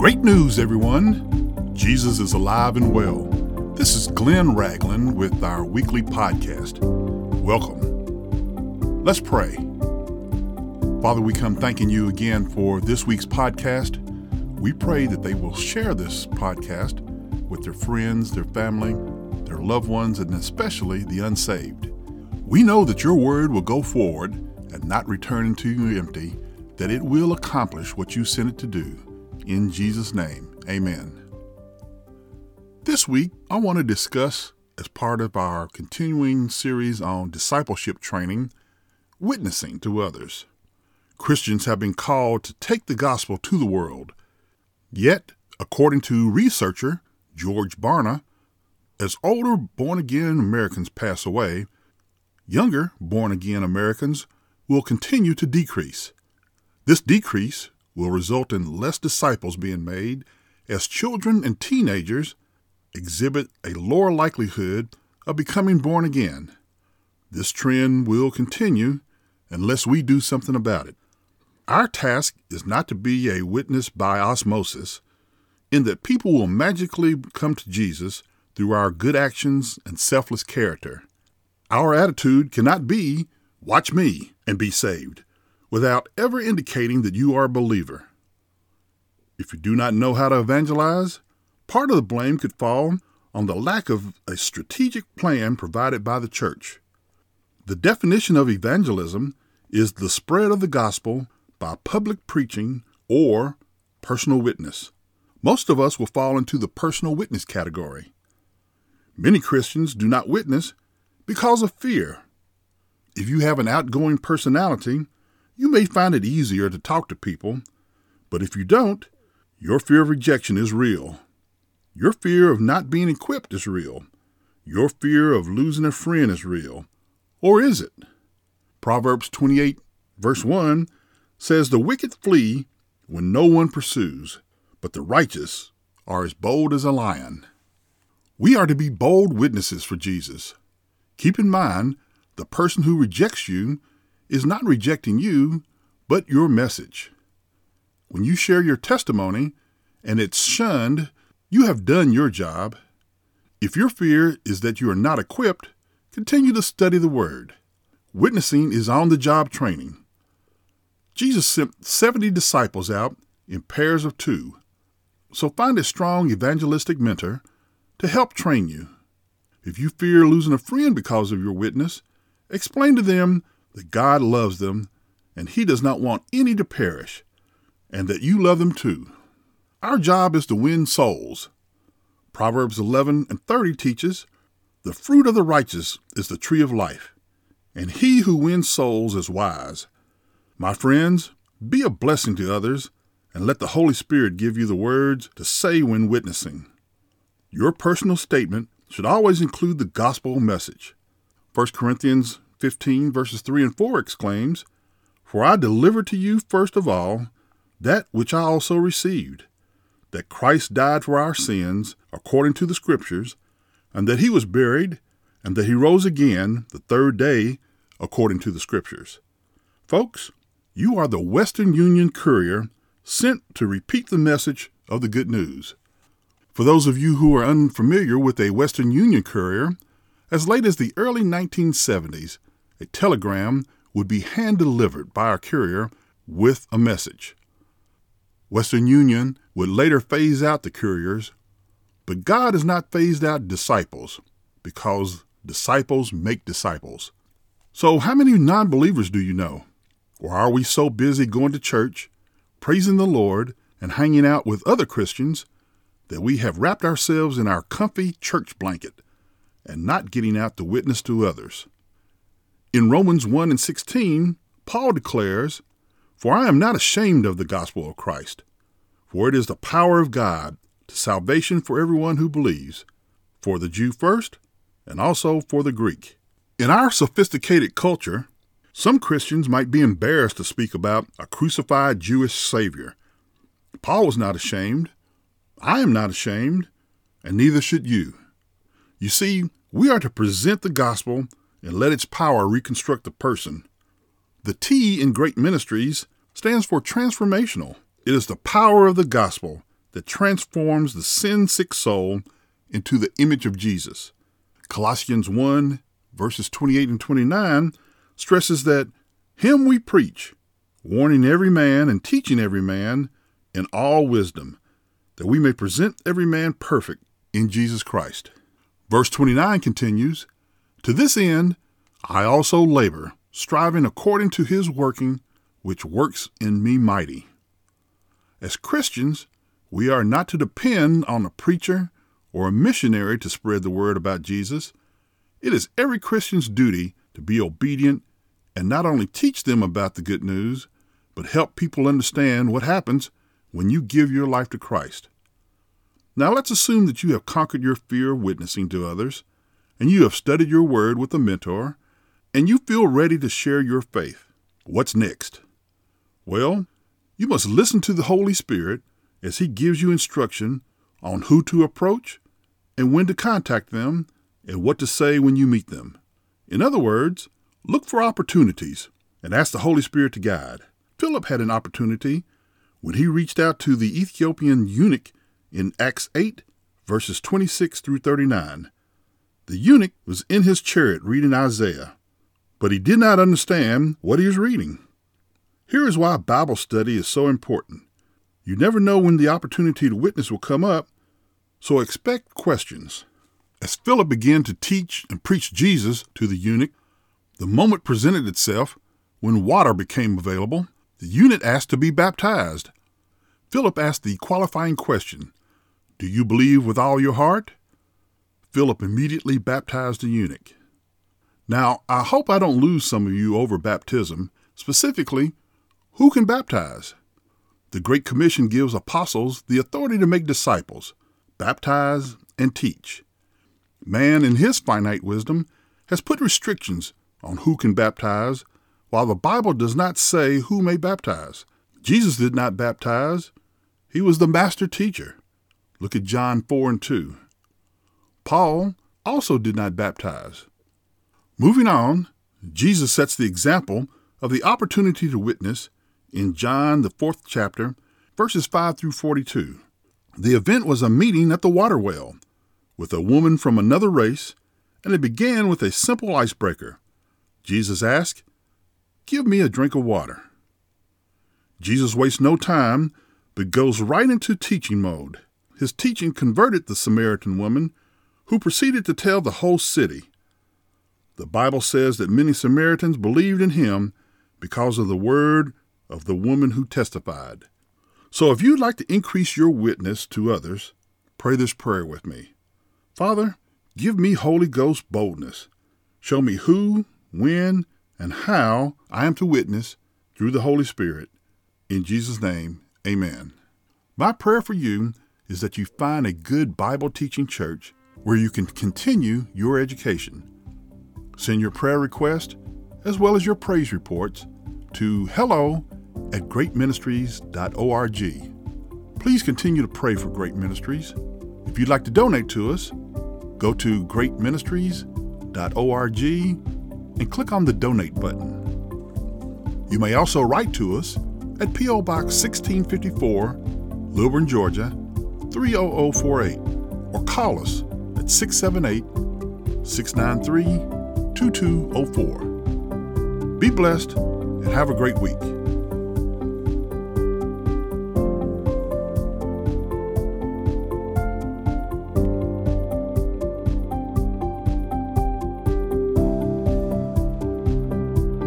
Great news, everyone! Jesus is alive and well. This is Glenn Ragland with our weekly podcast. Welcome. Let's pray. Father, we come thanking you again for this week's podcast. We pray that they will share this podcast with their friends, their family, their loved ones, and especially the unsaved. We know that your word will go forward and not return into you empty, that it will accomplish what you sent it to do. In Jesus' name, amen. This week, I want to discuss, as part of our continuing series on discipleship training, witnessing to others. Christians have been called to take the gospel to the world. Yet, according to researcher George Barna, as older born again Americans pass away, younger born again Americans will continue to decrease. This decrease will result in less disciples being made as children and teenagers exhibit a lower likelihood of becoming born again. This trend will continue unless we do something about it. Our task is not to be a witness by osmosis, in that people will magically come to Jesus through our good actions and selfless character. Our attitude cannot be, watch me and be saved, without ever indicating that you are a believer. If you do not know how to evangelize, part of the blame could fall on the lack of a strategic plan provided by the church. The definition of evangelism is the spread of the gospel by public preaching or personal witness. Most of us will fall into the personal witness category. Many Christians do not witness because of fear. If you have an outgoing personality, you may find it easier to talk to people, but if you don't, your fear of rejection is real. Your fear of not being equipped is real. Your fear of losing a friend is real. Or is it? Proverbs 28, verse 1 says, The wicked flee when no one pursues, but the righteous are as bold as a lion. We are to be bold witnesses for Jesus. Keep in mind, the person who rejects you is not rejecting you, but your message. When you share your testimony and it's shunned, you have done your job. If your fear is that you are not equipped, continue to study the Word. Witnessing is on the job training. Jesus sent 70 disciples out in pairs of two. So find a strong evangelistic mentor to help train you. If you fear losing a friend because of your witness, explain to them that God loves them and He does not want any to perish, and that you love them too. Our job is to win souls. Proverbs 11 and 30 teaches The fruit of the righteous is the tree of life, and he who wins souls is wise. My friends, be a blessing to others, and let the Holy Spirit give you the words to say when witnessing. Your personal statement should always include the gospel message. 1 Corinthians 15, verses 3 and 4 exclaims, For I delivered to you first of all that which I also received, that Christ died for our sins according to the Scriptures, and that he was buried, and that he rose again the third day according to the Scriptures. Folks, you are the Western Union courier sent to repeat the message of the good news. For those of you who are unfamiliar with a Western Union courier, as late as the early 1970s, a telegram would be hand delivered by our courier with a message. Western Union would later phase out the couriers, but God has not phased out disciples because disciples make disciples. So, how many non believers do you know? Or are we so busy going to church, praising the Lord, and hanging out with other Christians that we have wrapped ourselves in our comfy church blanket and not getting out to witness to others? In Romans 1 and 16, Paul declares, For I am not ashamed of the gospel of Christ, for it is the power of God to salvation for everyone who believes, for the Jew first, and also for the Greek. In our sophisticated culture, some Christians might be embarrassed to speak about a crucified Jewish Savior. Paul was not ashamed. I am not ashamed, and neither should you. You see, we are to present the gospel and let its power reconstruct the person. The T in Great Ministries stands for transformational. It is the power of the gospel that transforms the sin sick soul into the image of Jesus. Colossians 1, verses 28 and 29 stresses that Him we preach, warning every man and teaching every man in all wisdom, that we may present every man perfect in Jesus Christ. Verse 29 continues To this end I also labor, striving according to His working, which works in me mighty. As Christians, we are not to depend on a preacher or a missionary to spread the word about Jesus. It is every Christian's duty to be obedient and not only teach them about the good news, but help people understand what happens when you give your life to Christ. Now let's assume that you have conquered your fear of witnessing to others, and you have studied your word with a mentor, and you feel ready to share your faith. What's next? Well, you must listen to the Holy Spirit as He gives you instruction on who to approach and when to contact them and what to say when you meet them. In other words, look for opportunities and ask the Holy Spirit to guide. Philip had an opportunity when he reached out to the Ethiopian eunuch in Acts 8, verses 26 through 39. The eunuch was in his chariot reading Isaiah, but he did not understand what he was reading. Here is why Bible study is so important. You never know when the opportunity to witness will come up, so expect questions. As Philip began to teach and preach Jesus to the eunuch, the moment presented itself when water became available. The eunuch asked to be baptized. Philip asked the qualifying question Do you believe with all your heart? Philip immediately baptized the eunuch. Now, I hope I don't lose some of you over baptism. Specifically, who can baptize? The Great Commission gives apostles the authority to make disciples, baptize, and teach. Man, in his finite wisdom, has put restrictions on who can baptize, while the Bible does not say who may baptize. Jesus did not baptize, he was the master teacher. Look at John 4 and 2. Paul also did not baptize. Moving on, Jesus sets the example of the opportunity to witness in John, the fourth chapter, verses 5 through 42. The event was a meeting at the water well with a woman from another race, and it began with a simple icebreaker. Jesus asked, Give me a drink of water. Jesus wastes no time, but goes right into teaching mode. His teaching converted the Samaritan woman, who proceeded to tell the whole city. The Bible says that many Samaritans believed in him because of the word of the woman who testified. So if you'd like to increase your witness to others, pray this prayer with me. Father, give me Holy Ghost boldness. Show me who, when, and how I am to witness through the Holy Spirit. In Jesus' name, amen. My prayer for you is that you find a good Bible teaching church where you can continue your education. Send your prayer request as well as your praise reports to hello at greatministries.org. Please continue to pray for Great Ministries. If you'd like to donate to us, go to greatministries.org and click on the donate button. You may also write to us at P.O. Box 1654, Lilburn, Georgia 30048, or call us 678 693 2204. Be blessed and have a great week.